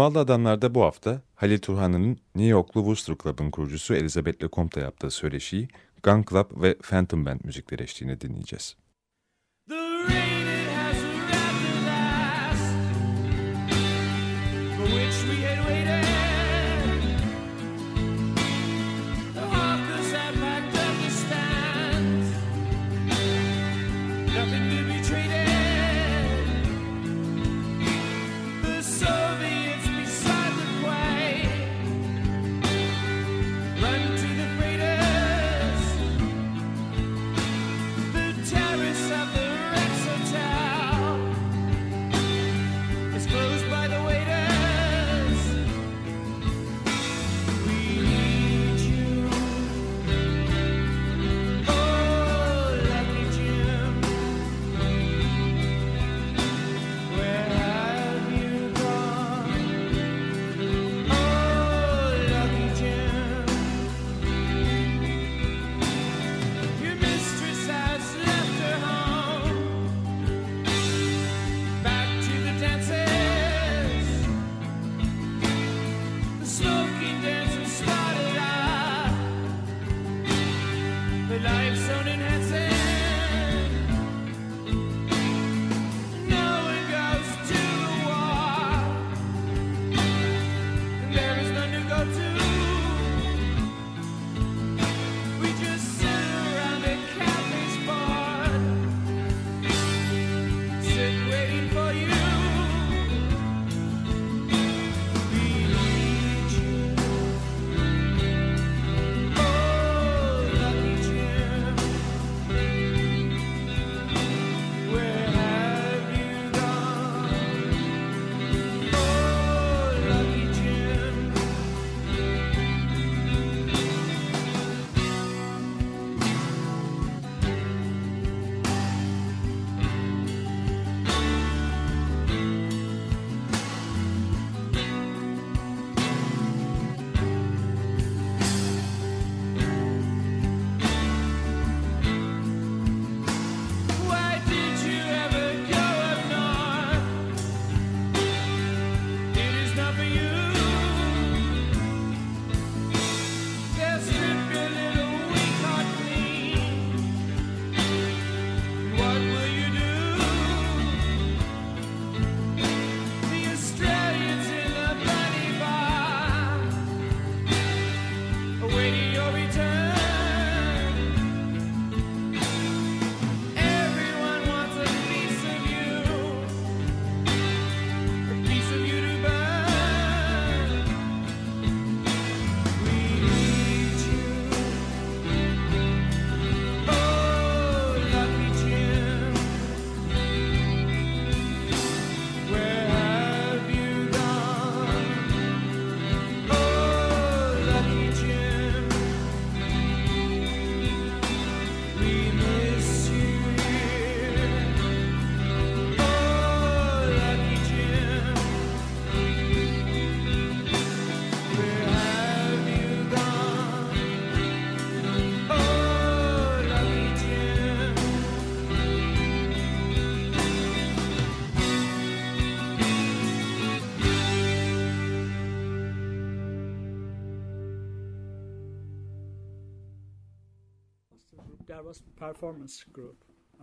Hummalı Adamlar'da bu hafta Halil Turhan'ın New Yorklu Worcester Club'ın kurucusu Elizabeth Lecomte'la yaptığı söyleşiyi Gun Club ve Phantom Band müzikleri eşliğinde dinleyeceğiz. The rain it has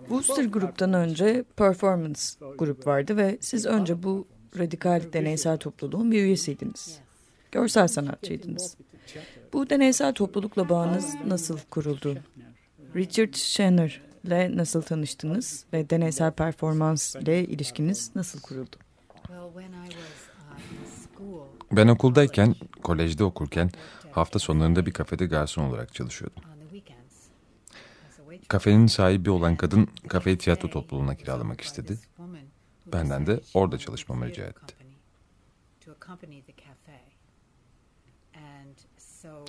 Booster gruptan önce Performance grup vardı ve siz önce bu radikal deneysel topluluğun bir üyesiydiniz. Görsel sanatçıydınız. Bu deneysel toplulukla bağınız nasıl kuruldu? Richard Schenner ile nasıl tanıştınız ve deneysel performans ile ilişkiniz nasıl kuruldu? Ben okuldayken, kolejde okurken hafta sonlarında bir kafede garson olarak çalışıyordum. Kafenin sahibi olan kadın kafeyi tiyatro topluluğuna kiralamak istedi. Benden de orada çalışmamı rica etti.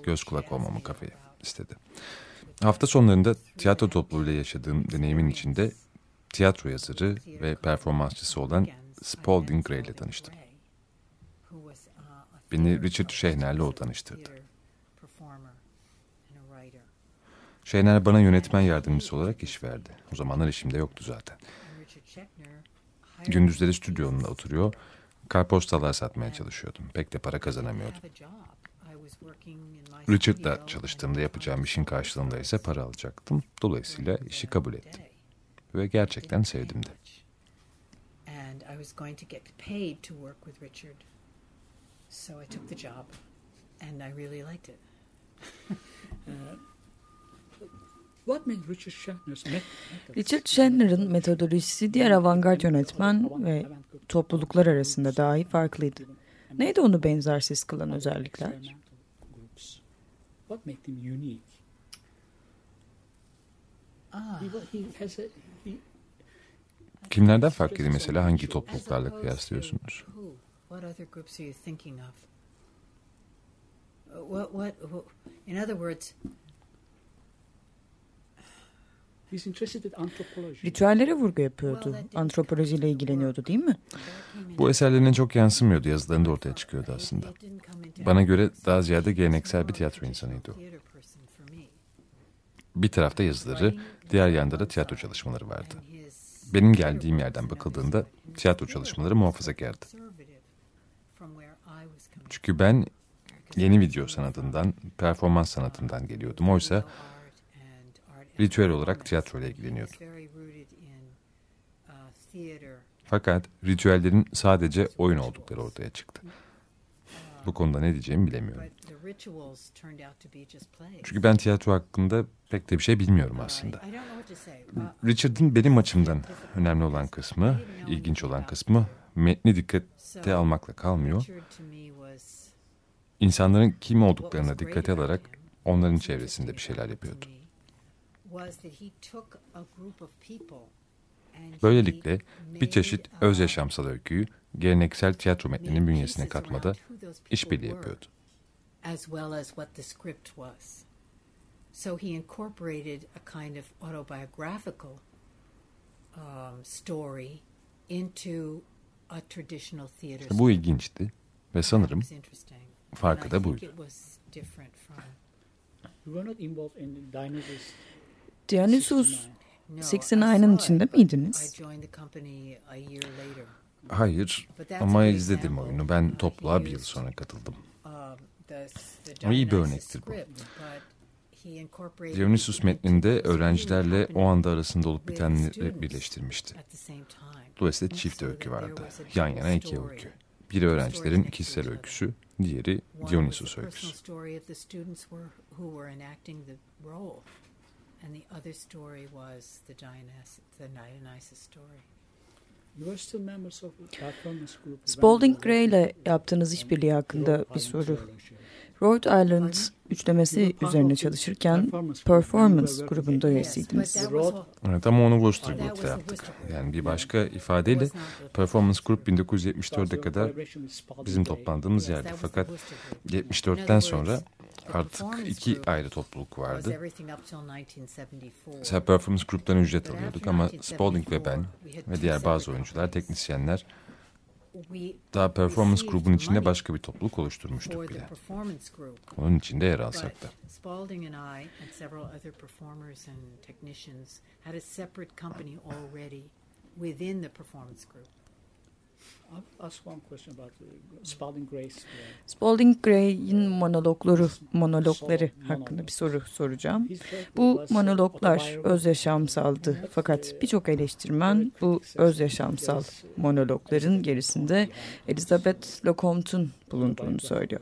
Göz kulak olmamı kafeye istedi. Hafta sonlarında tiyatro topluluğuyla yaşadığım deneyimin içinde tiyatro yazarı ve performansçısı olan Spalding Gray ile tanıştım. Beni Richard Şehner'le o tanıştırdı. Şehner bana yönetmen yardımcısı olarak iş verdi. O zamanlar işimde yoktu zaten. Gündüzleri stüdyonunda oturuyor, karpostalar satmaya çalışıyordum. Pek de para kazanamıyordum. Richard'la çalıştığımda yapacağım işin karşılığında ise para alacaktım. Dolayısıyla işi kabul ettim. Ve gerçekten sevdim de. So I took the job and I really liked it. What made Richard Shatner's Richard Shatner'ın metodolojisi diğer avantgard yönetmen ve topluluklar arasında dahi farklıydı. Neydi onu benzersiz kılan özellikler? experimental groups? What made them unique? Ah, Kimlerden farklıydı mesela hangi topluluklarla kıyaslıyorsunuz? who? What other groups are you thinking of? Uh, What, what, who- in other words, he's interested in anthropology. Ritüellere vurgu yapıyordu. Antropolojiyle ilgileniyordu değil mi? Bu eserlerine çok yansımıyordu, yazılarında ortaya çıkıyordu aslında. Bana göre daha ziyade geleneksel bir tiyatro insanıydı o. Bir tarafta yazıları, diğer yanda da tiyatro çalışmaları vardı. Benim geldiğim yerden bakıldığında tiyatro çalışmaları muhafazakardı. Çünkü ben yeni video sanatından, performans sanatından geliyordum. Oysa ritüel olarak tiyatro ile ilgileniyordum. Fakat ritüellerin sadece oyun oldukları ortaya çıktı. Bu konuda ne diyeceğimi bilemiyorum. Çünkü ben tiyatro hakkında pek de bir şey bilmiyorum aslında. Richard'ın benim açımdan önemli olan kısmı, ilginç olan kısmı metni dikkate almakla kalmıyor. İnsanların kim olduklarına dikkate alarak onların çevresinde bir şeyler yapıyordu. Böylelikle bir çeşit öz yaşamsal öyküyü geleneksel tiyatro metninin bünyesine katmada işbirliği yapıyordu. as well as what the script was. So he incorporated a kind of autobiographical um, story into a traditional theater. Bu ilginçti ve sanırım farkı da buydu. Dionysus Dionysus 69. No, I 89'ın saw it, içinde miydiniz? I joined the company a year later. Hayır But that's ama izledim oyunu. Ben topluluğa he bir yıl sonra katıldım. um, iyi bir Dionysus örnektir bu. script, but he incorporated Dionysus metninde öğrencilerle o anda arasında olup bitenleri birleştirmişti. at the same time. Dolayısıyla çift öykü vardı. Yan yana iki öykü. Biri öğrencilerin kişisel öyküsü, diğeri Dionysus öyküsü. And the other story was the Dionysus, the Dionysus story. You were still members of a performance group. when Spalding Gray ile yaptığınız işbirliği hakkında Rhode bir soru. Theology. Rhode Island üçlemesi üzerine çalışırken Performance grubunda üyesiydiniz. Evet ama onu Group'ta the yaptık. Yani bir başka ifadeyle Performance Because 1974'e your kadar bizim toplandığımız yerdi. Fakat Worcester Group. 74'ten In sonra artık iki ayrı topluluk vardı. everything up till 1974. Mesela Performance Group'tan ücret alıyorduk ama 1974, Spalding ve ben ve diğer bazı oyuncular, teknisyenler daha Performance grubun içinde başka bir topluluk oluşturmuştuk bile. Onun içinde yer alsak da. Ask one question about uh, Spalding Gray's uh, Spalding Gray'in monologları, monologları hakkında bir soru soracağım. Bu monologlar öz yaşamsaldı. Fakat birçok eleştirmen bu öz yaşamsal monologların gerisinde Elizabeth Lecomte'un bulunduğunu söylüyor.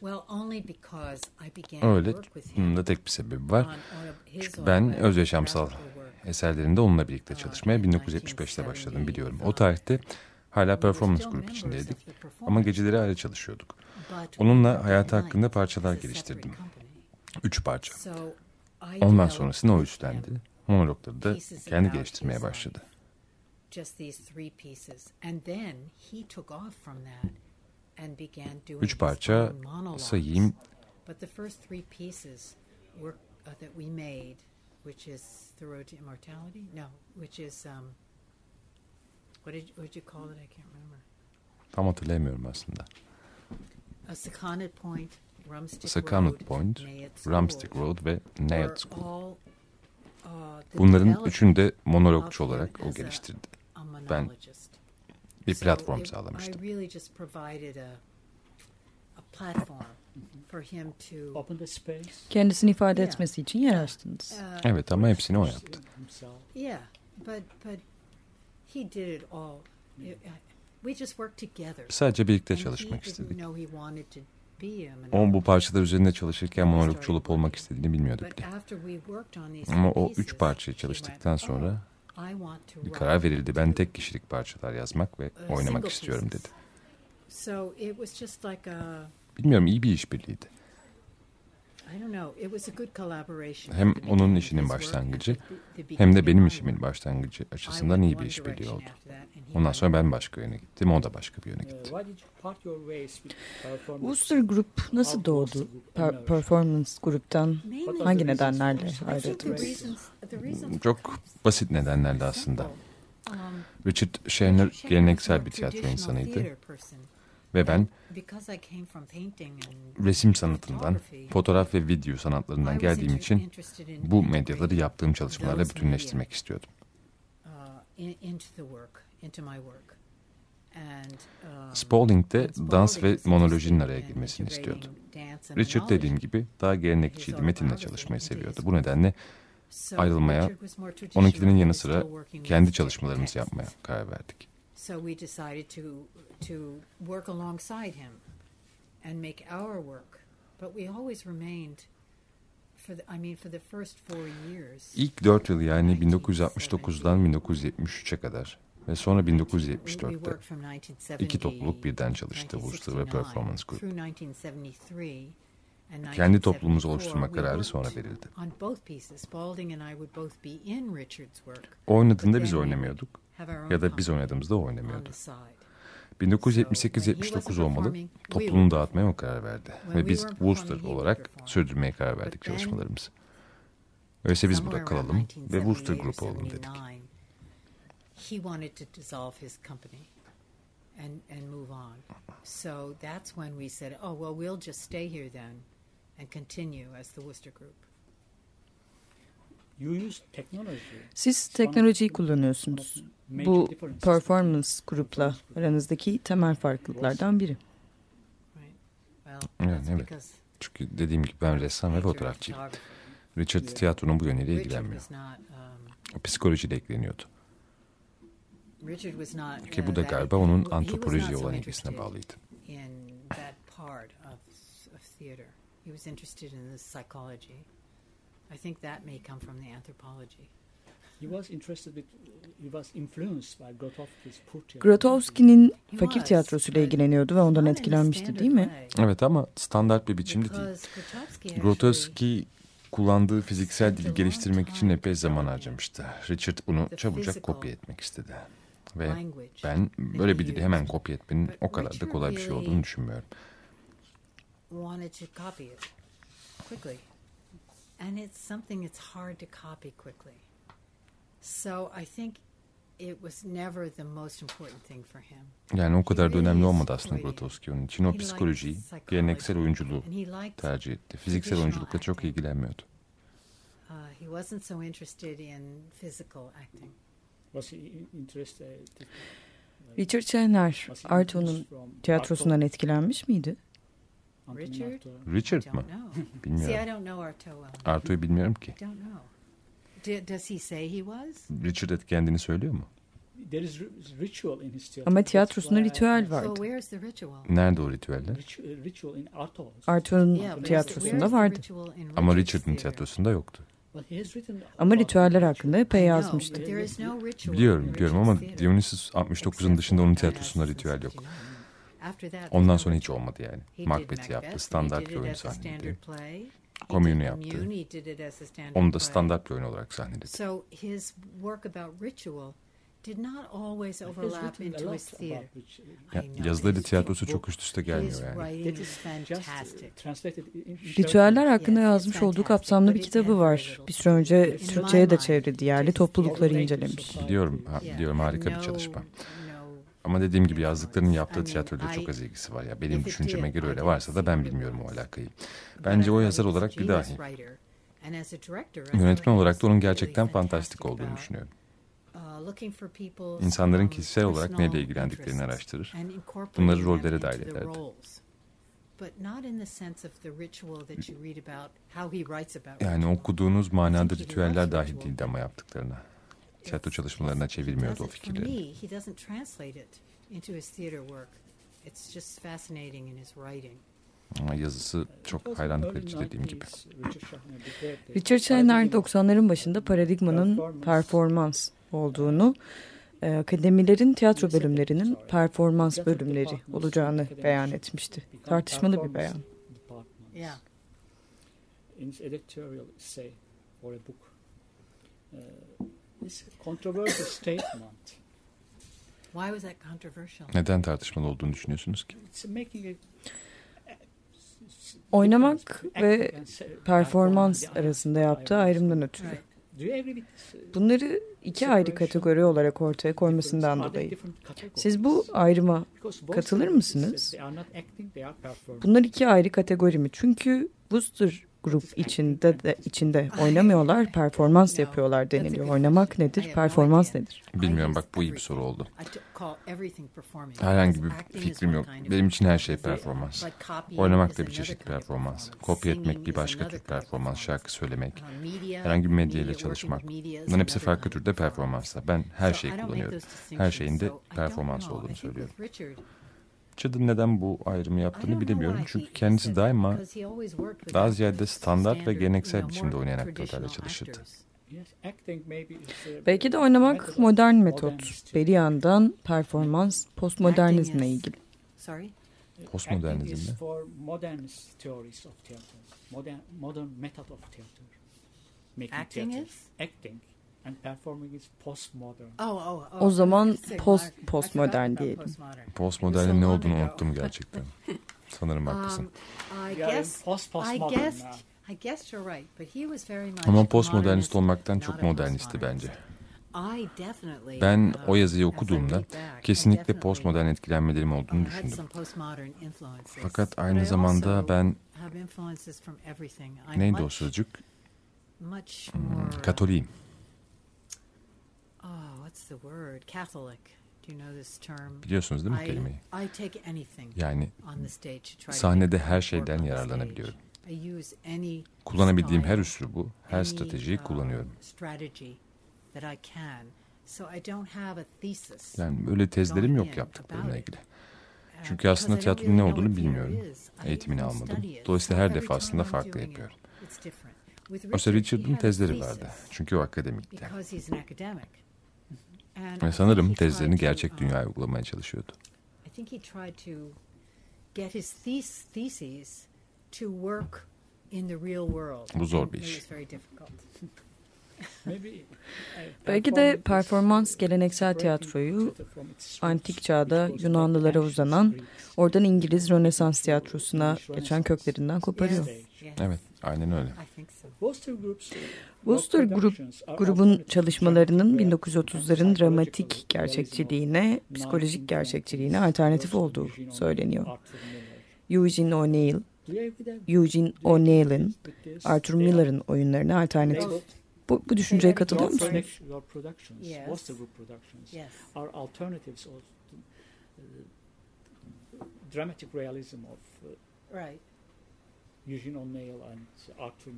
Well, only because I began Öyle. to work with Bunun him da tek bir sebebi var. Çünkü ben öz yaşamsal eserlerinde onunla birlikte çalışmaya 1975'te başladım biliyorum. O tarihte hala Performance Group içindeydik ama geceleri ayrı çalışıyorduk. Onunla hayatı hakkında parçalar geliştirdim. Üç parça. Ondan sonrasında o üstlendi. Monologları da kendi geliştirmeye başladı. Üç parça sayayım. Uh, that we made, which is the road to immortality. No, which is um, what did what did you call it? I can't remember. Tam hatırlayamıyorum aslında. A Seconded Point, Rumstick Seconded Road, Point, Nayet School Rumstick Road ve Nayat School. all, uh, Bunların üçünü de monologçu olarak o geliştirdi. Ben bir platform sağlamıştım. I really just provided a a platform for him to Open the space. Kendisini ifade Yeah. etmesi için yer açtınız. uh, Evet ama hepsini o yaptı. Sadece birlikte çalışmak istedik. O bu parçalar üzerinde çalışırken monologçu olup olmak istediğini bilmiyordu bile. Ama o üç parçayı çalıştıktan sonra "Oh, bir karar verildi. Ben tek kişilik parçalar yazmak ve uh, oynamak istiyorum pieces." dedi. Bilmiyorum iyi bir işbirliğiydi. I don't know. It was a good collaboration. Hem onun işinin başlangıcı, Hem de benim işimin başlangıcı I açısından iyi bir işbirliği oldu. Ondan sonra ben başka yöne gittim, o da başka bir yöne Uh, gitti. why did you part your ways with performance? Wooster Group nasıl doğdu? Per- performance gruptan hangi the reasons nedenlerle ayrıldınız? reasons Çok basit nedenlerle aslında. Um, Richard Schellner geleneksel bir tiyatro insanıydı. Ve ben resim sanatından, fotoğraf ve video sanatlarından geldiğim için bu medyaları yaptığım çalışmalarla bütünleştirmek istiyordum. uh, um, Spalding de and Spalding dans ve monolojinin araya in girmesini istiyordu. Richard dediğim gibi daha gelenekçiydi, metinle çalışmayı seviyordu. Bu nedenle ayrılmaya, onunkinin yanı sıra kendi çalışmalarımızı yapmaya karar verdik. So we decided to to work alongside him and make our work. But we always remained for the, I mean for the first four years. İlk dört yıl yani 1969'dan 1973'e kadar ve sonra we 1974'te worked from 1970 iki topluluk birden çalıştı, Wooster ve 1969 Performance Group. through 1973 and Kendi toplumumuzu 1974, oluşturma kararı sonra verildi. On both pieces, Spalding and I would both be in Richard's work. O oynadığında biz oynamıyorduk ya da biz oynadığımızda o oynamıyordu. the side. 1978-79 olmalı topluluğunu dağıtmaya o karar verdi ve biz Wooster olarak sürdürmeye karar verdik çalışmalarımızı. Öyleyse biz burada kalalım ve Wooster Group olalım dedik. He wanted to dissolve his company and and move on. So that's when we said, "Oh well, we'll just stay here then and continue as the Worcester Group." You use technology. Siz teknolojiyi kullanıyorsunuz. Bu performance grupla aranızdaki temel farklılıklardan biri. Right. Well, Evet, Çünkü dediğim gibi ben ressam ve fotoğrafçıyım. Richard tiyatronun bu yönüyle ilgilenmiyor. Um, Psikolojiyle ilgileniyordu. Richard was not. Ki bu uh, da galiba onun antropolojiye olan ilgisine bağlıydı. He was interested in the psychology. I think that may come from the anthropology. He was interested with, he was influenced by Grotowski's. Grotowski'nin fakir tiyatrosuyla ilgileniyordu ve ondan etkilenmişti değil mi? Evet ama standart bir biçimde değil. Grotowski kullandığı fiziksel dili geliştirmek için epey zaman harcamıştı. Richard bunu çabucak kopya etmek istedi. Ve language ben böyle bir dili hemen kopya etmenin o kadar da kolay bir şey olduğunu düşünmüyorum. wanted to copy it quickly. And it's something it's hard to copy quickly. So I think it was never the most important thing for him. Yani o kadar da önemli olmadı aslında. Grotowski onun için. O psikolojiyi, geleneksel oyunculuğu And he liked tercih etti. Fiziksel oyunculukla çok ilgilenmiyordu. He wasn't so interested in physical acting. Was he in- interested? Richard he Arto'nun tiyatrosundan etkilenmiş miydi? Richard? Richard I mı? don't know. See, I Bilmiyorum. don't know Arto well. Arto'yu bilmiyorum ki. I don't know. D- does he say he was? Richard et kendini söylüyor mu? There is ri- ritual in his theater. Ama tiyatrosunda ritüel I- var. So where's the ritual? Nerede o ritüeller? Ritu- ritual in Arto. Arto'nun tiyatrosunda vardı. ritual in Ama Richard's Richard'ın theater? tiyatrosunda yoktu. But he has written Ama ritüeller ritual. hakkında epey I know, yazmıştı. Biliyorum biliyorum ama Dionysus 69'un except dışında onun tiyatrosunda ritüel yok. 69. After that, Ondan sonra hiç olmadı yani. He did Macbeth'i yaptı. Standart bir did it oyun as a standard sahneledi. Komünü did yaptı. Commune, he did it as a standard Onu da play. standart bir oyun olarak sahneledi. So his work about ritual did not always overlap into his theater. Ya, yazıları tiyatrosu çok üst üste gelmiyor yani. uh, Ritüeller hakkında yazmış olduğu fantastic, kapsamlı bir it kitabı var. Bir süre önce In Türkçe'ye my de mind, çevirdi. Yerli toplulukları the- incelemiş. Biliyorum, ha, Yeah, biliyorum harika bir çalışma. Ama dediğim gibi yazdıklarının yaptığı mean, tiyatroyla çok az ilgisi var ya. Benim düşünceme göre öyle varsa da ben bilmiyorum o alakayı. Bence o yazar olarak bir dahi. Yönetmen olarak da onun gerçekten fantastik olduğunu düşünüyorum. uh, İnsanların kişisel olarak neyle ilgilendiklerini araştırır. Bunları rollere dahil ederdi. Yani okuduğunuz manada ritüeller dahil değildi ama yaptıklarına. Tiyatro çalışmalarına çevirmiyordu o fikirleri. me, he doesn't translate it into his theater work. It's just fascinating in his writing. Ama yazısı çok hayranlık verici dediğim gibi. Richard Scheiner 90'ların başında paradigmanın performans olduğunu, e, akademilerin tiyatro bölümlerinin performans bölümleri olacağını beyan etmişti. Tartışmalı bir beyan. Yeah. In his editorial essay for a book, this controversial statement. Why was that controversial? Neden tartışmalı olduğunu düşünüyorsunuz ki? It's making a Oynamak ve Performans performance. arasında yaptığı ayrımdan ötürü. Right. Do you agree with this, uh, Bunları iki ayrı kategori olarak ortaya koymasından dolayı. Siz bu ayrıma katılır mısınız? bunlar iki ayrı kategori mi? Çünkü Booster grup içinde de içinde oynamıyorlar, performans yapıyorlar deniliyor. Oynamak nedir, performans nedir? Bilmiyorum bak bu iyi bir soru oldu. I t- call everything performing. Herhangi bir fikrim yok. Benim için her şey performans. Like copying Oynamak da bir çeşit performans. Kopya etmek bir başka tür performans. Şarkı söylemek. Herhangi bir medyayla media, working çalışmak. Bunların hepsi farklı türde performanslar. Ben her şeyi kullanıyorum. Her şeyin de performans olduğunu söylüyorum. Richard'ın neden bu ayrımı yaptığını bilemiyorum. Çünkü he kendisi daima daha ziyade standart ve standard, geleneksel biçimde oynayan aktörlerle çalışırdı. Belki de oynamak modern metot. Beri yandan performans postmodernizmle ilgili. Sorry? Postmodernizm Acting mi? is? Acting and performing is postmodern. Oh, oh, oh. O zaman post- postmodern diyelim. postmodern. Postmodernin ne olduğunu unuttum gerçekten. Sanırım haklısın. Um, much Ama a postmodernist modernist, olmaktan çok modernistti bence. Ben uh, o yazıyı okuduğumda kesinlikle postmodern etkilenmelerim olduğunu düşündüm. Fakat aynı zamanda ben neydi o much, sözcük? Hmm, Katoliyim. Oh, what's the word? Catholic. Do you know this term? Biliyorsunuz değil mi I, kelimeyi? I take anything Yani on the stage to try sahnede her şeyden yararlanabiliyorum. I use any Kullanabildiğim her üslubu, her any, stratejiyi kullanıyorum. strategy that I can. So I don't have a thesis. Yani böyle tezlerim yok yaptıklarımla ilgili. Uh, Çünkü aslında tiyatronun ne olduğunu bilmiyorum. Eğitimini almadım. Dolayısıyla her defasında farklı yapıyorum. Oysa Richard'ın tezleri vardı. Çünkü o akademikti. Sanırım tezlerini gerçek dünyaya uygulamaya çalışıyordu. I think he tried to get his thes- theses to work in the real world. Bu zor bir it iş. Belki de performans geleneksel tiyatroyu antik çağda Yunanlılara uzanan, oradan İngiliz Rönesans tiyatrosuna geçen Renaissance köklerinden koparıyor. Evet, aynen öyle. Productions are grubun çalışmalarının dramatic 1930'ların and dramatik gerçekçiliğine, psikolojik 1920s gerçekçiliğine alternatif olduğu söyleniyor. Eugene O'Neill? Eugene O'Neill'in? Arthur Miller'ın oyunlarına alternatif. Bu, bu düşünceye katılıyor musunuz? Group uh, dramatic realism of uh, Right. Eugene O'Neill and Arthur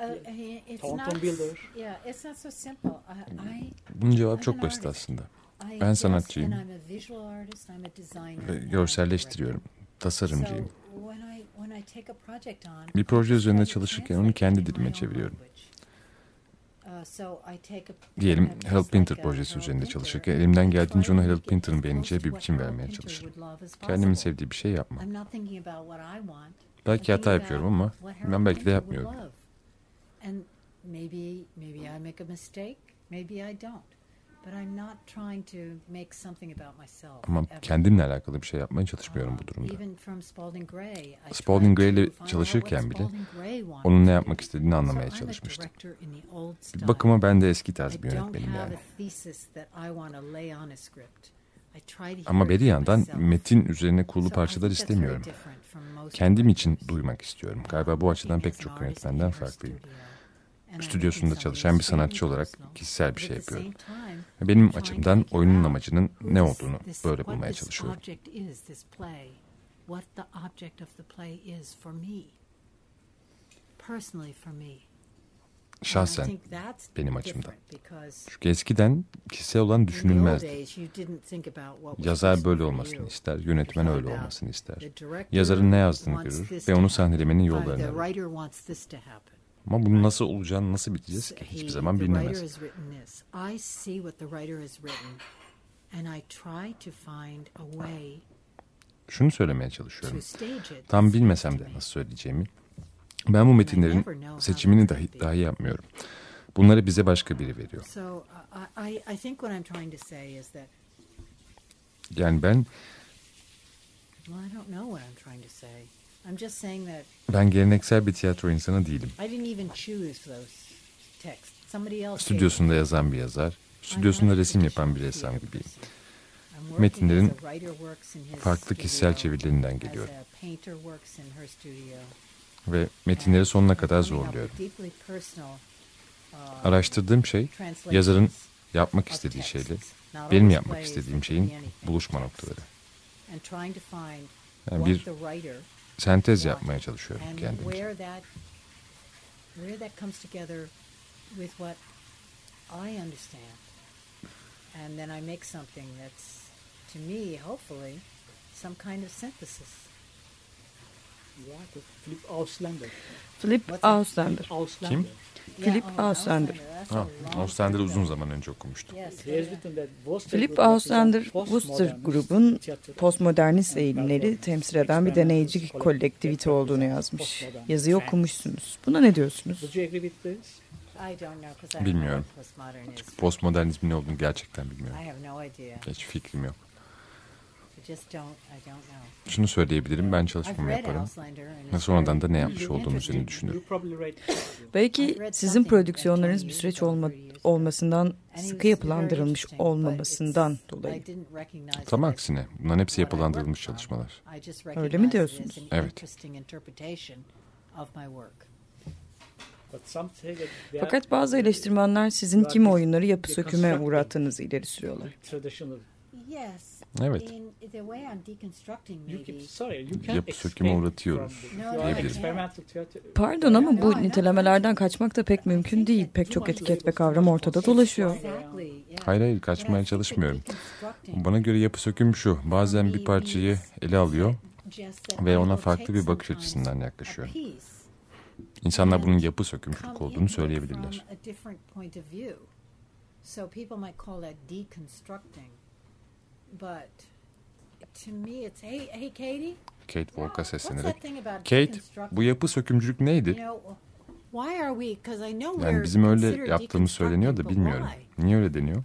Uh, it's Thornton not. Wilder. Yeah, it's not so simple. I, I, Bunun cevabı I'm çok basit artist. aslında. Ben sanatçıyım. and I'm a visual artist, I'm a designer, Ve and I'm a görselleştiriyorum, tasarımcıyım. Bir proje üzerinde çalışırken onu kendi dilime çeviriyorum. Uh, Diyelim Harold Pinter projesi üzerinde çalışırken elimden geldiğince make Harold Pinter'ın beğeneceği bir biçim vermeye çalışırım. Kendimin sevdiği bir şey yapmam. I'm not thinking about what I want. Belki I'm hata yapıyorum ama ben belki de yapmıyorum. And maybe maybe I make a mistake, maybe I don't. But I'm not trying to make something about myself. Ama ever. kendimle alakalı bir şey yapmaya çalışmıyorum bu durumda. Even from Spalding Gray, I Spalding Gray ile çalışırken bile onun ne yapmak istediğini anlamaya çalışmıştım. Bir bakıma ben de eski tarz bir yönetmenim yani. Ama bir yandan metin üzerine kurulu parçalar istemiyorum. Kendim için duymak istiyorum. Galiba bu açıdan pek çok yönetmenden farklıyım. Stüdyosunda çalışan bir sanatçı olarak kişisel bir şey yapıyorum. Benim açımdan oyunun amacının ne olduğunu böyle bulmaya çalışıyorum. Şahsen benim açımdan. Çünkü eskiden kişisel olan düşünülmezdi. Yazar böyle olmasını ister, yönetmen öyle olmasını ister. Yazarın ne yazdığını görür ve onu sahnelemenin Uh, yollarını The arar. Ama bunun nasıl olacağını nasıl bileceğiz ki? Hiçbir zaman bilinemez. Şunu söylemeye çalışıyorum. Tam bilmesem de nasıl söyleyeceğimi. Ben bu metinlerin seçimini dahi, dahi yapmıyorum. Bunları bize başka biri veriyor. So uh, I, I, I think what I'm trying to say is that Yani ben well, I don't know what I'm trying to say. I'm just saying that ben geleneksel bir tiyatro insanı değilim. I didn't even choose those texts. Somebody else. did. Stüdyosunda yazan bir yazar, stüdyosunda resim yapan bir ressam gibiyim. Metinlerin farklı kişisel çevirilerinden studio. Ve metinleri sonuna kadar zorluyorum. uh, Araştırdığım şey yazarın yapmak istediği şeyle benim yapmak istediğim şeyin buluşma noktaları. Yani bir sentez yapmaya çalışıyorum kendimce. And then I make something that's to me, hopefully, some kind of synthesis. Philip Auslander. Philip? Auslander. Auslander. Kim? Philip Auslander. Ha, a long Austender'i time uzun zaman önce okumuştum. Yes, He has written that Worcester Philip Auslander, postmodernist Worcester grubun postmodernist eğilimleri temsil eden bir deneyici kolektivite olduğunu yazmış. Yazıyı okumuşsunuz. Buna ne diyorsunuz? Would you agree with this? I don't know because I Bilmiyorum. is. Postmodernizmin ne olduğunu gerçekten bilmiyorum. I have no idea. Hiç fikrim yok. I just don't. I don't know. Şunu söyleyebilirim, ben çalışmamı yaparım. Ve sonradan da ne yapmış olduğum üzerine interesting. düşünürüm. Belki sizin prodüksiyonlarınız bir süreç olma, olmasından, sıkı yapılandırılmış olmamasından dolayı. Tam aksine bunların hepsi yapılandırılmış çalışmalar. Öyle mi diyorsunuz? Evet. Fakat bazı eleştirmenler sizin kimi oyunları yapı söküme uğrattığınızı ileri sürüyorlar. Yes. Evet. Yapı söküme uğratıyoruz theater. Pardon ama bu nitelemelerden kaçmak da pek mümkün değil. Pek çok etiket ve kavram ortada dolaşıyor. Hayır hayır kaçmaya çalışmıyorum. Bana göre yapı söküm şu. Bazen bir parçayı ele alıyor ve ona farklı bir bakış açısından piece İnsanlar bunun yapı sökümcülük olduğunu söyleyebilirler. So people might call that deconstructing. But to me it's hey hey Katie, Kate Walk'a what's seslenerek. that thing about Kate bu yapı sökümcülük You neydi? know, why are we because I know Yani we're bizim öyle considered yaptığımız söyleniyor da bilmiyorum. why? Niye öyle deniyor?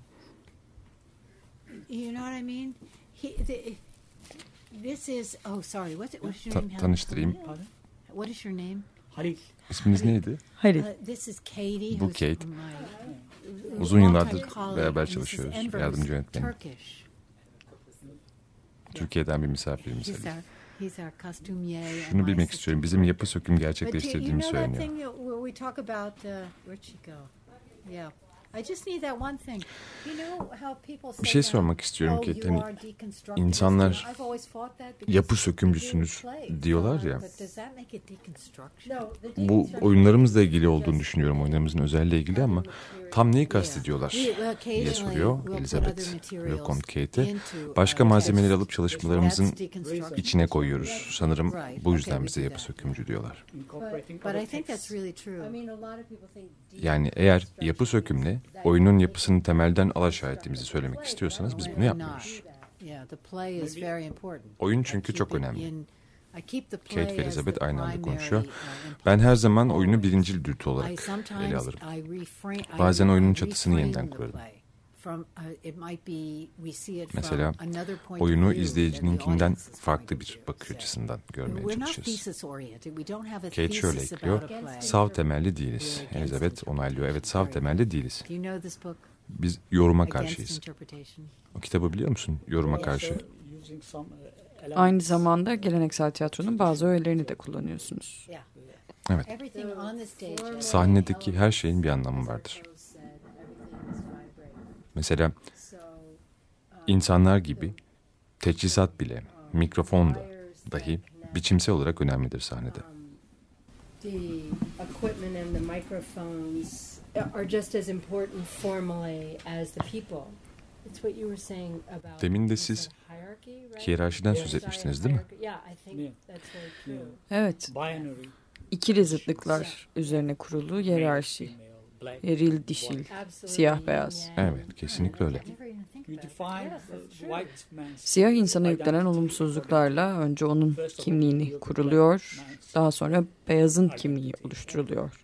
You know what I mean? He, the, this is oh sorry what's it, what's your Ta- tanıştırayım. Pardon? What is your name? Halil. İsminiz neydi? Hayır. Uh, this is Katie. Bu Kate. Uzun yıllardır beraber çalışıyoruz. Yardımcı yönetmenim. Türkiye'den bir misafirimiz. He's our, our Şunu bilmek istiyorum. Bizim yapı söküm that söyleniyor. Thing that- where we talk about uh, where'd she go? Yeah. I just need that one thing. You know how people say Bir şey that, sormak istiyorum "Oh, ki hani insanlar this." I've always thought that because yapı sökümcüsünüz diyorlar ya. But does that make it deconstruction? Bu oyunlarımızla ilgili olduğunu düşünüyorum. Oyunlarımızın özelliğiyle ilgili ama tam neyi kastediyorlar diye soruyor Elizabeth Leconte Kate'e. Başka malzemeleri alıp çalışmalarımızın içine koyuyoruz. Sanırım bu yüzden bize yapı sökümcü diyorlar. Incorporating But other I think that's texts. really true. Yani eğer yapı sökümle oyunun yapısını temelden alaşağı ettiğimizi söylemek istiyorsanız biz bunu yapmıyoruz. Oyun çünkü çok önemli. Kate ve Elizabeth aynı anda konuşuyor. Ben her zaman oyunu birincil dürtü olarak ele alırım. Bazen oyunun çatısını yeniden kurarım. Play from uh, it might be we see it Mesela from another point oyunu izleyicininkinden farklı bir view. bakış açısından görmeye çalışırız. Kate şöyle ekliyor. Sav temelli değiliz. Elizabeth onaylıyor. Evet sav temelli değiliz. Do you know this book? Biz yoruma karşıyız. interpretation. O kitabı biliyor musun? Yoruma karşı. using some, uh, elements Aynı zamanda geleneksel tiyatronun bazı öğelerini de kullanıyorsunuz. Yeah. Evet. Everything on the stage. Sahnedeki her şeyin bir anlamı vardır. Mesela insanlar gibi teçhizat bile, mikrofon da dahi biçimsel olarak önemlidir sahnede. the equipment and the microphones are just as important formally as the people. It's what you were saying about Demin de siz hiyerarşiden söz etmiştiniz değil mi? hierarchy- Yeah, I think Yeah. that's very true. Evet, binary, ikili zıtlıklar üzerine kurulu hiyerarşi. Eril, dişil, siyah beyaz. Evet, kesinlikle öyle. Siyah insana yüklenen olumsuzluklarla önce onun kimliğini kuruluyor, daha sonra beyazın kimliği oluşturuluyor.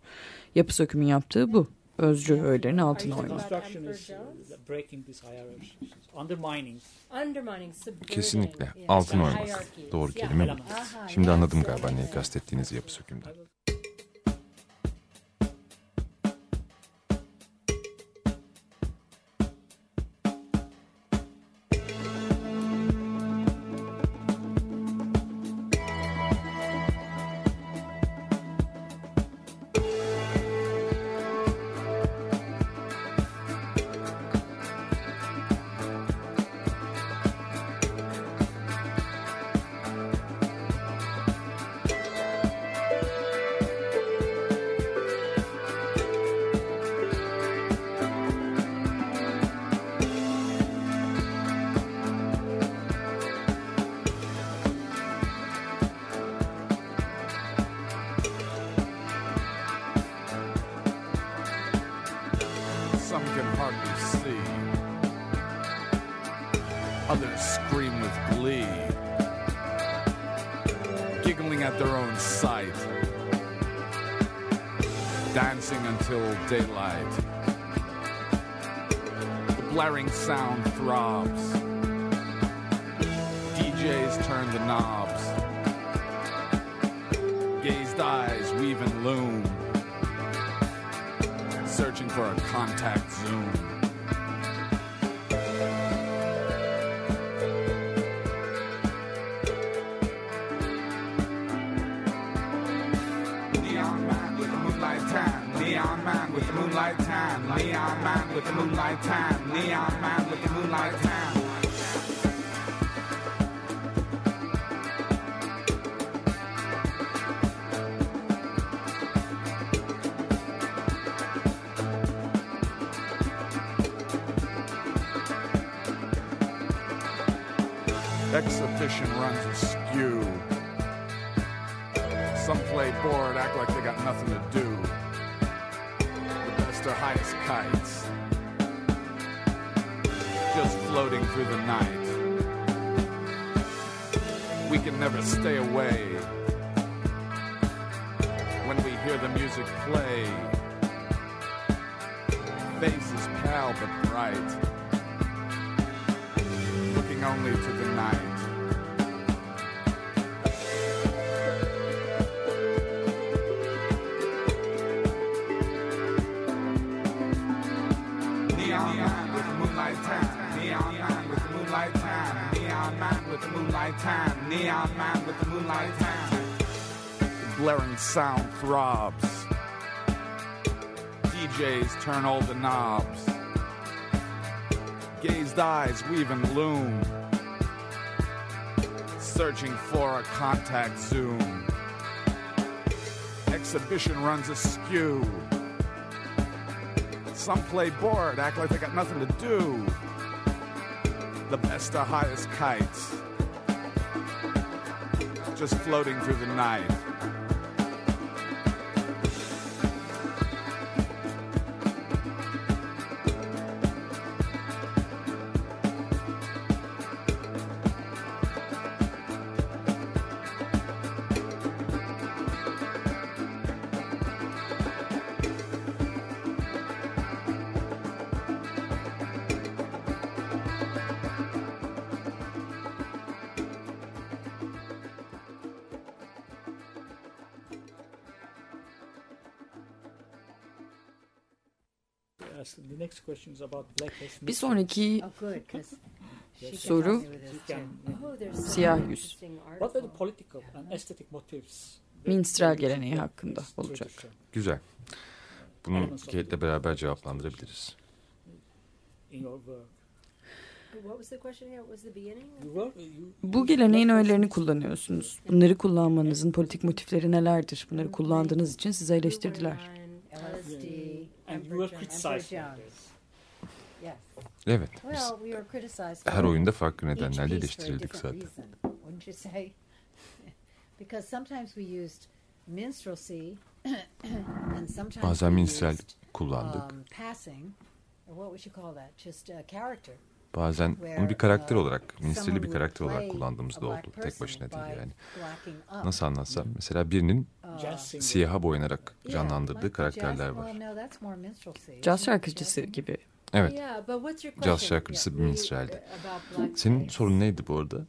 Yapı sökümün yaptığı bu. Özcü öğelerin altına oymak. uh. Kesinlikle. Altın oymak. Doğru kelime bu. Şimdi anladım galiba neyi kastettiğinizi yapı sökümden. At their own sight, dancing until daylight. The blaring sound throbs. DJs turn the knobs. Gazed eyes weave and loom searching for a contact zoom. With moonlight tan, neon man with moonlight tan, neon man with moonlight tan. Exhibition runs askew. Some play bored, act like they got nothing to do. Highest kites, just floating through the night. We can never stay away when we hear the music play. Faces pale but bright looking only to the night. Moonlight tan. Neon man with the moonlight tan. The blaring sound throbs. DJs turn all the knobs. Gazed eyes weave and loom, searching for a contact zoom. Exhibition runs askew. Some play bored, act like they got nothing to do. The best are highest kites, just floating through the night. Article. political and aesthetic motives? Minstrel geleneği hakkında olacak. Güzel. Bunu Kate'le beraber cevaplandırabiliriz. In your work. What was the question again? What was the beginning? You work, you Bu geleneğin öğelerini kullanıyorsunuz. Bunları kullanmanızın politik motifleri nelerdir? Bunları kullandığınız için size eleştirdiler. LSD, and you were criticized for this. Yes. Evet. biz Well, we were criticized for her oyunda farklı nedenlerle eleştirildik different zaten. reason, wouldn't you say? because sometimes we used minstrelsy, and sometimes Bazen we minstrel used, kullandık. um, passing, or what would you call that? Just a character. Bazen onu bir karakter uh, olarak, minstreli bir would karakter olarak kullandığımız a da oldu. Tek başına değil by yani. blacking up. Nasıl anlatsam? Mesela birinin Uh, siyaha boyanarak canlandırdığı like karakterler var. Well, no, that's more minstrelsy, isn't Caz it? şarkıcısı gibi. Evet. Caz şarkıcısı bir minstreldi. about blackface. Senin sorun neydi bu arada?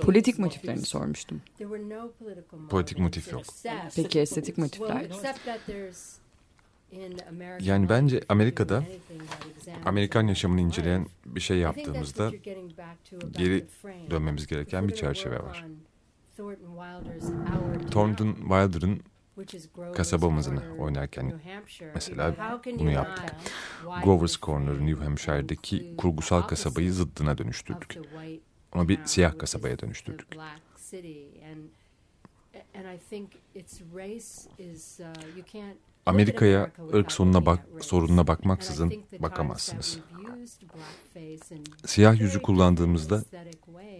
Politik motiflerini sormuştum. There were no political Politik motif yok. except- Peki estetik motifler? except that there's in American Yani bence Amerika'da Amerikan yaşamını American inceleyen bir şey yaptığımızda what you're getting back to about geri dönmemiz gereken bir çerçeve var. on Thornton Wilder'ın kasabamızını oynarken New Hampshire, mesela how can bunu you yaptık. Grover's Corner, New Hampshire'deki include kurgusal kasabayı zıddına dönüştürdük. Onu bir siyah kasabaya dönüştürdük. black city. And and I think its race is uh, Amerika'ya ırk sonuna bak sorununa bakmaksızın bakamazsınız. Siyah yüzü kullandığımızda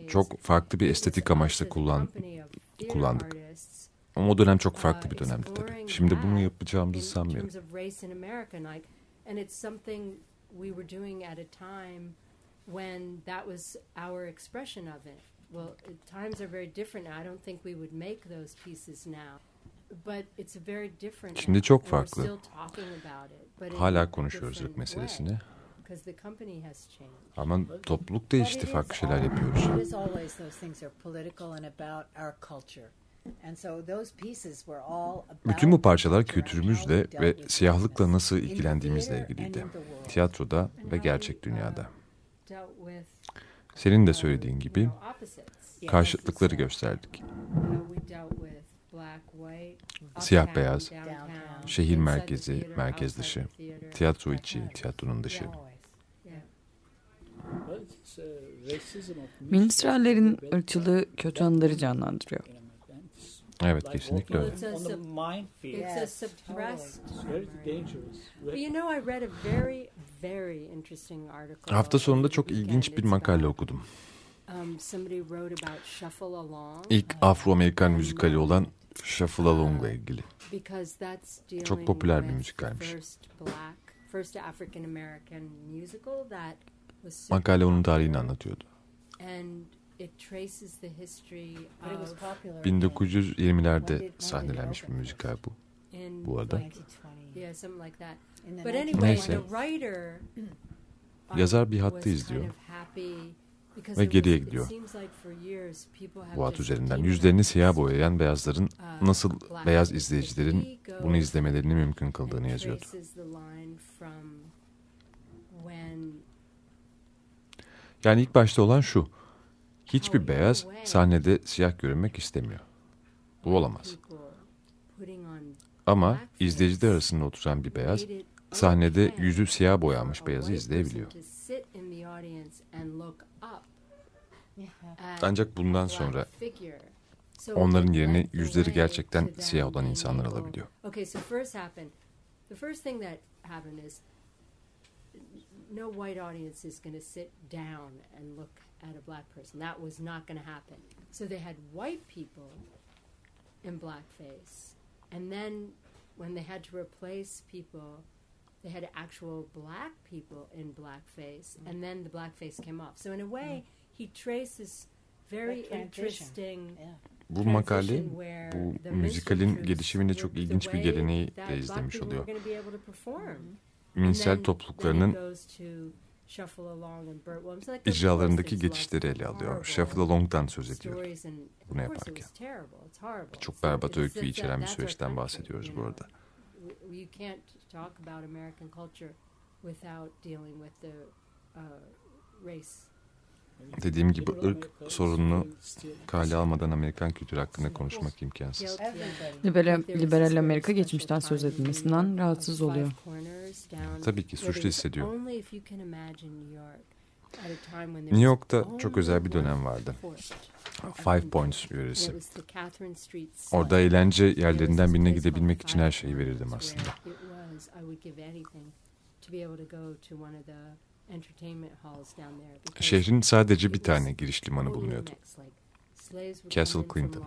çok farklı bir estetik amaçla kullan kullandık. Ama o dönem çok farklı uh, bir dönemdi tabii. Şimdi bunu yapacağımızı sanmıyorum. and it's something we were doing at a time when that was our expression of it. Well, times are very different. I don't think we would make those pieces now, but it's a very different. Şimdi çok farklı. still talking about it, but in Hala konuşuyoruz ırk meselesini. way, 'cause the company has changed. Ama topluluk değişti, farklı şeyler yapıyoruz. Bütün bu parçalar kültürümüzle ve siyahlıkla nasıl ilgilendiğimizle ilgiliydi. Tiyatroda ve gerçek uh, dünyada. dealt with, Senin de uh, söylediğin gibi karşıtlıkları gösterdik. Siyah beyaz, şehir merkezi, merkez dışı, tiyatro içi, tiyatronun dışı. Uh, Minstrellerin ırkçılığı kötü anıları canlandırıyor. in America. And it's Evet, kesinlikle öyle. on the minefield. It's a Yes, suppressed. It's very dangerous. But you know, I read a very, very interesting article. Hafta sonunda çok ilginç bir makale okudum. Um, somebody wrote about Shuffle Along. İlk Afro-Amerikan müzikali olan Shuffle Along'la ilgili. because that's dealing Çok popüler bir müzikalmiş. the first black, first African American musical that was Makale onun tarihini anlatıyordu. And it traces the history But it was of popular. 1920'lerde sahnelenmiş bir müzikal bu. in Bu arada. 2020. yeah, something like that. In the But 1920s. anyway, Neyse. the writer um, Yazar bir was hattı kind izliyor. of happy because Ve it geriye was- it gidiyor. seems like for years people have Bu hat üzerinden yüzlerini siyah this, boyayan beyazların uh, nasıl beyaz izleyicilerin bunu izlemelerini mümkün kıldığını yazıyordu. Yani ilk başta olan şu. Hiçbir beyaz sahnede siyah görünmek istemiyor. Bu olamaz. Ama izleyiciler arasında oturan bir beyaz sahnede yüzü siyah boyanmış beyazı izleyebiliyor. Ancak bundan sonra onların yerini yüzleri gerçekten siyah olan insanlar alabiliyor. No white audience is going to sit down and look at a black person. That was not going to happen. So they had white people in blackface, and then when they had to replace people, they had actual black people in blackface, mm. and then the blackface came off. So in a way, mm. he traces very interesting Yeah. Bu makale transition where bu the müzikalin minstrel gelişiminde troops çok ilginç bir geleneği de izlemiş oluyor. gonna be able to perform. Mm-hmm. Minsel topluluklarının icralarındaki geçişleri ele alıyor. Shuffle Along'dan söz ediyor. stories and of bunu yaparken. was terrible. It's horrible. Çok berbat öykü içeren bir süreçten bahsediyoruz bu arada. Dediğim gibi ırk sorununu kale almadan Amerikan kültürü hakkında konuşmak imkansız. Liberal, liberal Amerika geçmişten söz edilmesinden rahatsız oluyor. Tabii ki suçlu hissediyor. New York'ta çok özel bir dönem vardı. Five Points yöresi. Orada eğlence yerlerinden birine gidebilmek için her şeyi verirdim aslında. Şehrin sadece bir tane giriş limanı bulunuyordu. Castle Clinton.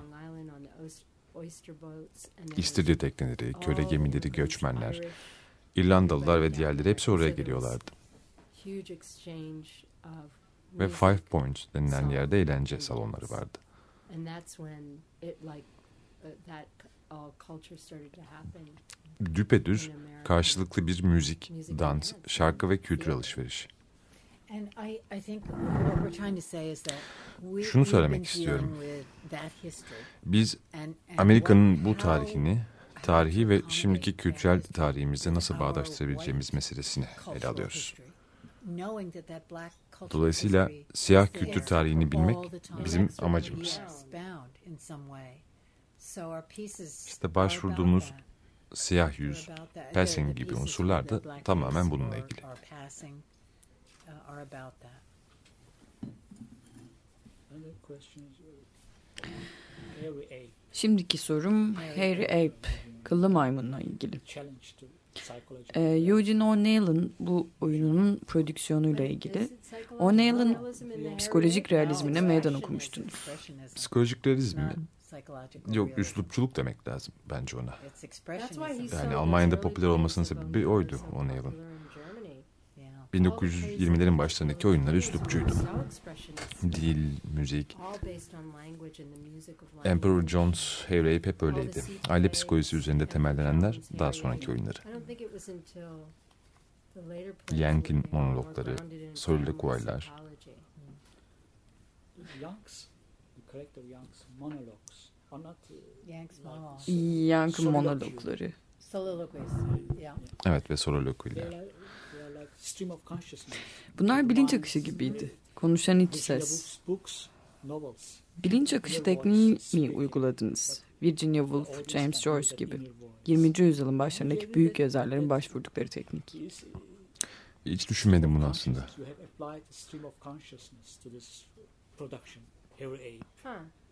İstirye tekneleri, köle gemileri, göçmenler, İrlandalılar ve diğerleri hepsi oraya geliyorlardı. Ve Five Points denilen yerde eğlence salonları vardı. Düpedüz karşılıklı bir müzik, dans, şarkı ve kültür alışverişi. Şunu söylemek istiyorum. Biz Amerika'nın bu tarihini, tarihi ve şimdiki kültürel tarihimizle nasıl bağdaştırabileceğimiz meselesini ele alıyoruz. Dolayısıyla siyah kültür tarihini bilmek bizim amacımız. İşte başvurduğumuz siyah yüz, pelsin gibi unsurlar da tamamen bununla ilgili. Şimdiki sorum Harry Ape, kıllı maymunla ilgili. Ee, Eugene O'Neill'ın bu oyununun prodüksiyonuyla ilgili. O'Neill'ın psikolojik realizmine meydan okumuştunuz. Psikolojik realizm mi? Yok, üslupçuluk demek lazım bence ona. Yani Almanya'da popüler olmasının sebebi oydu O'Neill'ın. 1920'lerin başlarındaki oyunlar üslupçuydu. Dil, müzik. Emperor Jones, Harry hep öyleydi. Aile psikolojisi üzerinde temellenenler daha sonraki oyunları. Yank'in monologları, Soliloquy'lar. Yank'ın monologları. Evet ve soliloquy'ler. Bunlar bilinç akışı gibiydi. Konuşan iç ses. Bilinç akışı tekniği mi uyguladınız? Virginia Woolf, James Joyce gibi. 20. yüzyılın başlarındaki büyük yazarların başvurdukları teknik. Hiç düşünmedim bunu aslında.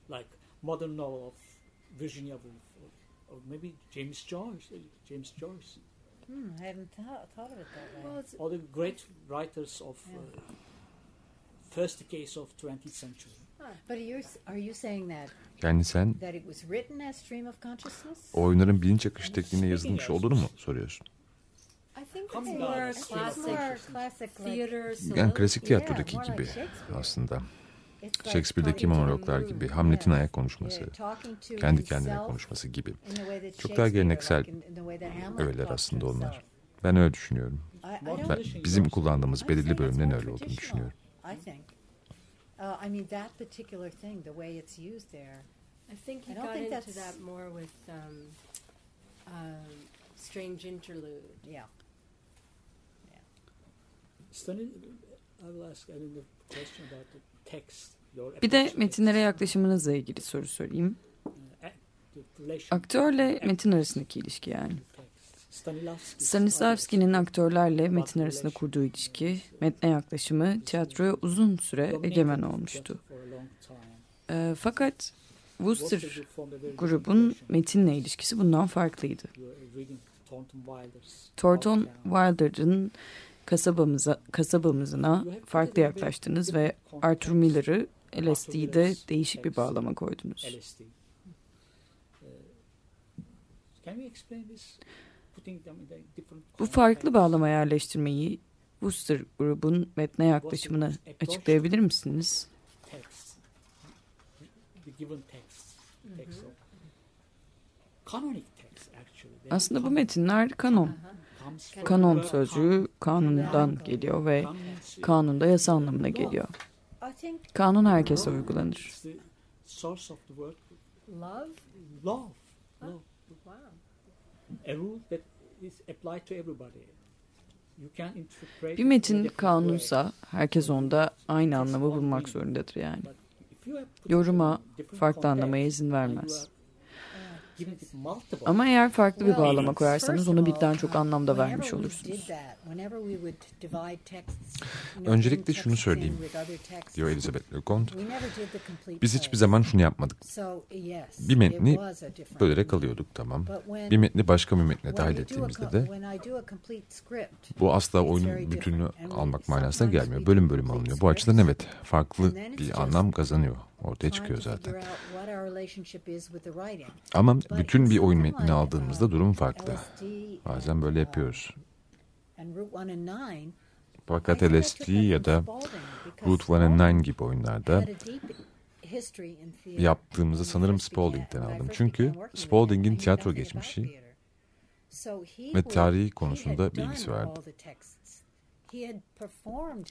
Like modern novel of Virginia Woolf or maybe James Joyce, James Joyce. Hmm, I haven't thought, thought of it that way. Well, All the great writers of uh, first decades of 20th century. But are you, are you saying that Yani sen that it was written as stream of consciousness? o oyunların bilinç akışı tekniğine yazılmış olduğunu mu soruyorsun? I think it's more as classic More classic like theater Yani klasik tiyatrodaki Yeah, gibi aslında. It's like Shakespeare'deki talking to monologlar the gibi. Hamlet'in Yeah. ayak konuşması, Yeah, kendi kendine konuşması gibi. in the way that Çok daha geleneksel like in- in the way that Hamlet öğeler talks to aslında onlar. Ben öyle düşünüyorum. I, I don't Ben, bizim kullandığımız belirli bölümlerin öyle olduğunu düşünüyorum. I think. I mean that particular thing, the way it's used there. I think he I got think into that more with um, um, Strange Interlude. Yeah. Stanley, I will ask another question about the Bir de metinlere yaklaşımınızla ilgili soru sorayım. Aktörle metin arasındaki ilişki yani. Stanislavski'nin aktörlerle metin arasında kurduğu ilişki, metne yaklaşımı tiyatroya uzun süre egemen olmuştu. Ee, fakat Wooster grubun metinle ilişkisi bundan farklıydı. Thornton. Wilder'ın kasabamıza, kasabamızına farklı yaklaştınız ve Arthur Miller'ı LSD'de değişik bir bağlama koydunuz. Uh, can you explain this? Putting them in a different Bu farklı bağlama yerleştirmeyi Wooster grubun metne yaklaşımına açıklayabilir misiniz? Aslında bu metinler kanon. Kanon sözcüğü kanundan geliyor ve kanunda yasa anlamına geliyor. Kanun herkese uygulanır. Bir metin kanunsa herkes onda aynı anlamı bulmak zorundadır yani. Yoruma farklı anlamaya izin vermez. Ama eğer farklı bir bağlama koyarsanız ona birden çok anlam da vermiş olursunuz. Öncelikle şunu söyleyeyim, diyor Elizabeth LeConte. Biz hiçbir zaman şunu yapmadık. Bir metni bölerek alıyorduk, tamam. Bir metni başka bir metne dahil ettiğimizde de bu asla oyunun bütününü almak manasına gelmiyor. Bölüm bölüm alınıyor. Bu açıdan evet, farklı bir anlam kazanıyor ortaya çıkıyor zaten. Ama bütün bir oyun metnini aldığımızda durum farklı. Bazen böyle yapıyoruz. Fakat LSD ya da Route 109 gibi oyunlarda yaptığımızı sanırım Spalding'den aldım. Çünkü Spalding'in tiyatro geçmişi ve tarihi konusunda bilgisi vardı.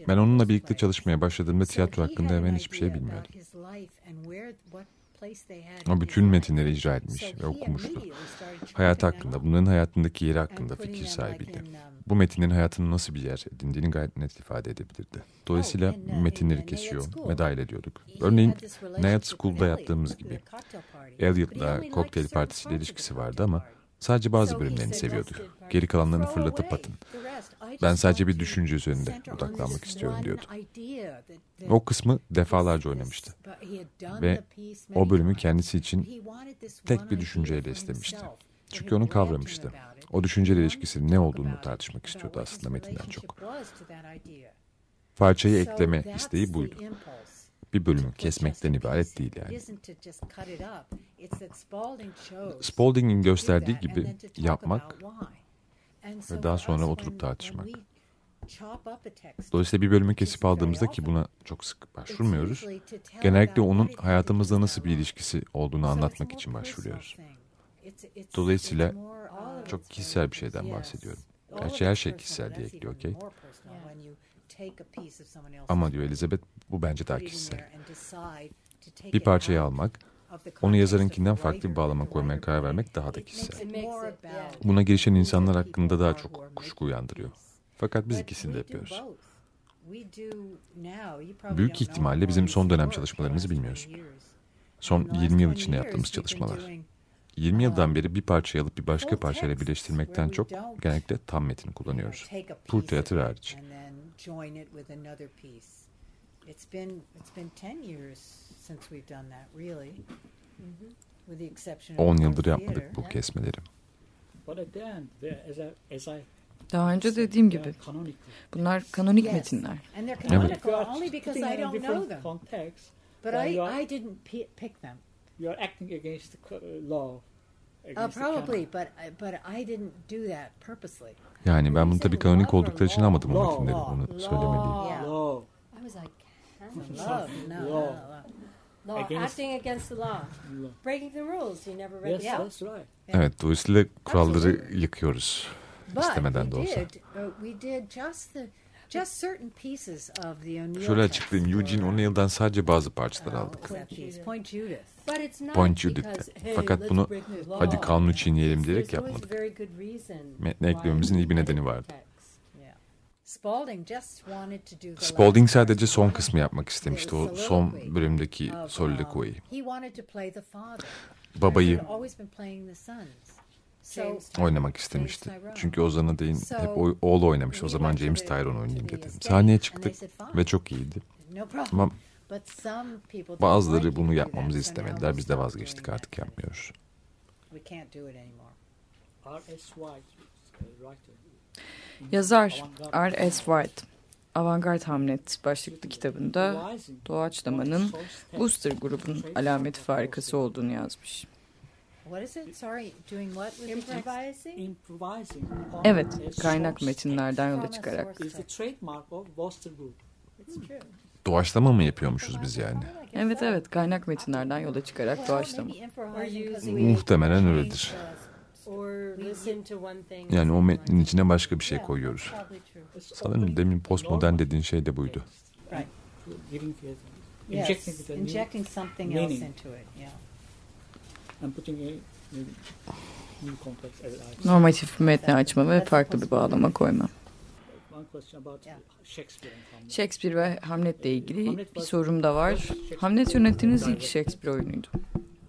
Ben onunla birlikte çalışmaya başladığımda tiyatro hakkında hemen hiçbir şey bilmiyordum. O bütün metinleri icra etmiş ve okumuştu. Hayat hakkında, bunların hayatındaki yeri hakkında fikir sahibiydi. Bu metinin hayatının nasıl bir yer edindiğini gayet net ifade edebilirdi. Dolayısıyla metinleri kesiyor ve dahil ediyorduk. Örneğin Nayat School'da yaptığımız gibi. Elliot'la kokteyl partisiyle ilişkisi vardı ama sadece bazı bölümlerini seviyordu. Geri kalanlarını fırlatıp atın. Ben sadece bir düşünce üzerinde odaklanmak istiyorum diyordu. O kısmı defalarca oynamıştı. Ve o bölümü kendisi için tek bir düşünceyle istemişti. Çünkü onu kavramıştı. O düşünceyle ilişkisinin ne olduğunu tartışmak istiyordu aslında metinden çok. Parçayı ekleme isteği buydu bir bölümü kesmekten ibaret değil yani. Spalding'in gösterdiği gibi yapmak ve daha sonra oturup tartışmak. Dolayısıyla bir bölümü kesip aldığımızda ki buna çok sık başvurmuyoruz, genellikle onun hayatımızda nasıl bir ilişkisi olduğunu anlatmak için başvuruyoruz. Dolayısıyla çok kişisel bir şeyden bahsediyorum. Gerçi her şey kişisel diye ekliyor Kate. Ama diyor Elizabeth bu bence daha kişisel. Bir parçayı almak onu yazarınkinden farklı bir bağlama koymaya karar vermek daha da kişisel. Buna girişen insanlar hakkında daha çok kuşku uyandırıyor. Fakat biz ikisini de yapıyoruz. Büyük ihtimalle bizim son dönem çalışmalarımızı bilmiyorsun. Son 20 yıl içinde yaptığımız çalışmalar. 20 yıldan beri bir parçayı alıp bir başka parçayla birleştirmekten çok genellikle tam metni kullanıyoruz. Pur teatr hariç it's been it's been 10 years since we've done that really. Mm-hmm. With the exception 10 yıldır yapmadık bu kesmeleri. But at the end, there, as I, as I daha önce dediğim gibi bunlar kanonik yes. metinler. Evet. But I, I didn't pick them. You're acting against the law. Yani ben bunu tabii kanonik oldukları için almadım o metinleri. Onu söylemeliyim love, no, law. no, no. Against, acting against the law. law. Breaking the rules, you never yes, yeah. that's right. Yeah. Evet, dolayısıyla kuralları Absolutely. yıkıyoruz But istemeden de olsa. Did, uh, we did just the Just certain pieces of the Şöyle açıklayayım. Eugene uh, O'Neill'dan sadece bazı parçalar oh, aldık. Point Judith'te. Fakat bunu hadi kanunu çiğneyelim diyerek yapmadık. Metne eklememizin iyi bir nedeni vardı. Spalding sadece son kısmı yapmak istemişti. O son bölümdeki soliloquiyi. Babayı oynamak istemişti. Çünkü Ozan'a deyin hep oğul oynamış. O zaman James Tyrone oynayayım dedim. Sahneye çıktık ve çok iyiydi. Ama bazıları bunu yapmamızı istemediler. Biz de vazgeçtik artık yapmıyoruz. R.S. White, writer. Yazar R.S. White, Avantgard Hamlet başlıklı kitabında doğaçlamanın Worcester grubun alameti farikası olduğunu yazmış. Evet, kaynak metinlerden yola çıkarak. Doğaçlama mı yapıyormuşuz biz yani? Evet evet, kaynak metinlerden yola çıkarak doğaçlama. Muhtemelen öyledir. Yani o metnin içine başka bir şey koyuyoruz. Sanırım demin postmodern dediğin şey de buydu. Injecting something else normatif metni açma ve farklı bir bağlama koyma. Shakespeare ve Hamlet'le ilgili bir sorum da var. Hamlet yönettiğiniz ilk Shakespeare oyunuydu.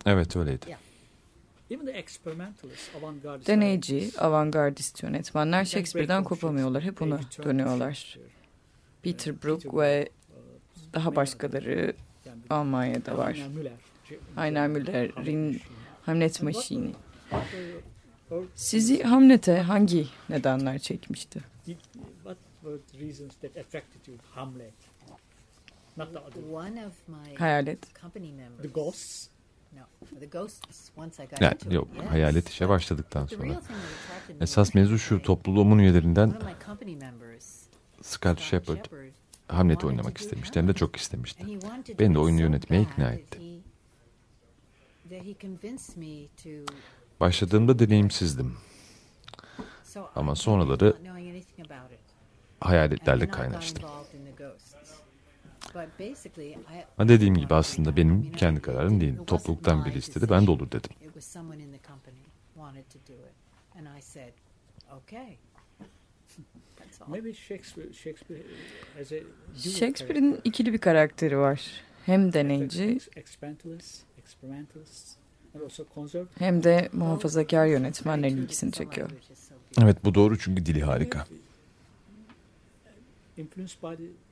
Evet öyleydi. Machine'i. What were your- Sizi Hamlet'e hangi nedenler çekmişti? Did, what were the reasons that attracted you to Hamlet? Not the other. One of my Hayalet. company members. The ghosts. No, the ghosts. Once I got Yani yok hayalet işe başladıktan sonra. Esas mevzu şu topluluğumun üyelerinden Scott Shepard Hamlet'i oynamak istemişti hem de çok istemişti. Beni de oyunu yönetmeye ikna etti. Başladığımda deneyimsizdim. Ama sonraları not knowing anything about it. And Hayaletlerle kaynaştım. Dediğim gibi aslında benim kendi kararım değil. Topluluktan biri istedi ben de olur dedim. It was someone in the company wanted to do it, and I said, "Okay." That's all. Maybe Shakespeare, Shakespeare as a dual Shakespeare'in ikili bir karakteri var. Hem conservative. hem de muhafazakar yönetmenlerin ikisini çekiyor. Evet bu doğru çünkü dili harika. Influenced by the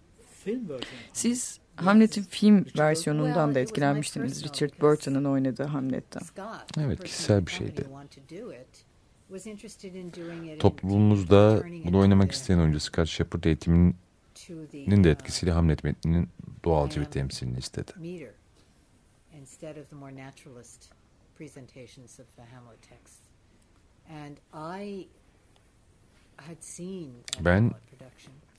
Siz Hamlet'in film versiyonundan da etkilenmiştiniz. Richard Burton'ın oynadığı Hamlet'ten. Evet, kişisel bir şeydi. company who wanted to do it, was interested in doing it in- Topluluğumuzda turning bunu oynamak isteyen oyuncu Scott Shepard eğitiminin de uh, etkisiyle Hamlet metninin doğalcı bir temsilini istedi. Ben-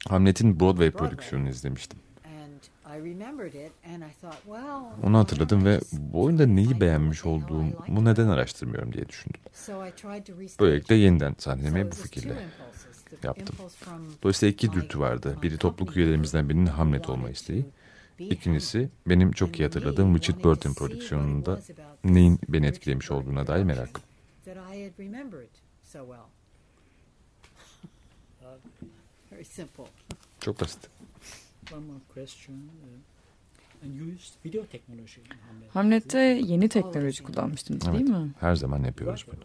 Hamlet'in Broadway prodüksiyonunu izlemiştim. and I remembered it, and I thought, well, Onu hatırladım ve bu oyunda neyi beğenmiş olduğumu neden araştırmıyorum diye düşündüm. Böylelikle yeniden it bu fikirle yaptım. Dolayısıyla iki dürtü vardı. Biri topluluk üyelerimizden birinin Hamlet olma isteği. İkincisi benim çok iyi hatırladığım Richard Burton prodüksiyonunda neyin beni etkilemiş olduğuna dair merakım. Very simple. Çok basit. One more question. Uh, and you used video technology in Hamlet. Hamlet'te yeni teknoloji kullanmıştınız değil Evet. mi? Her zaman yapıyoruz bunu.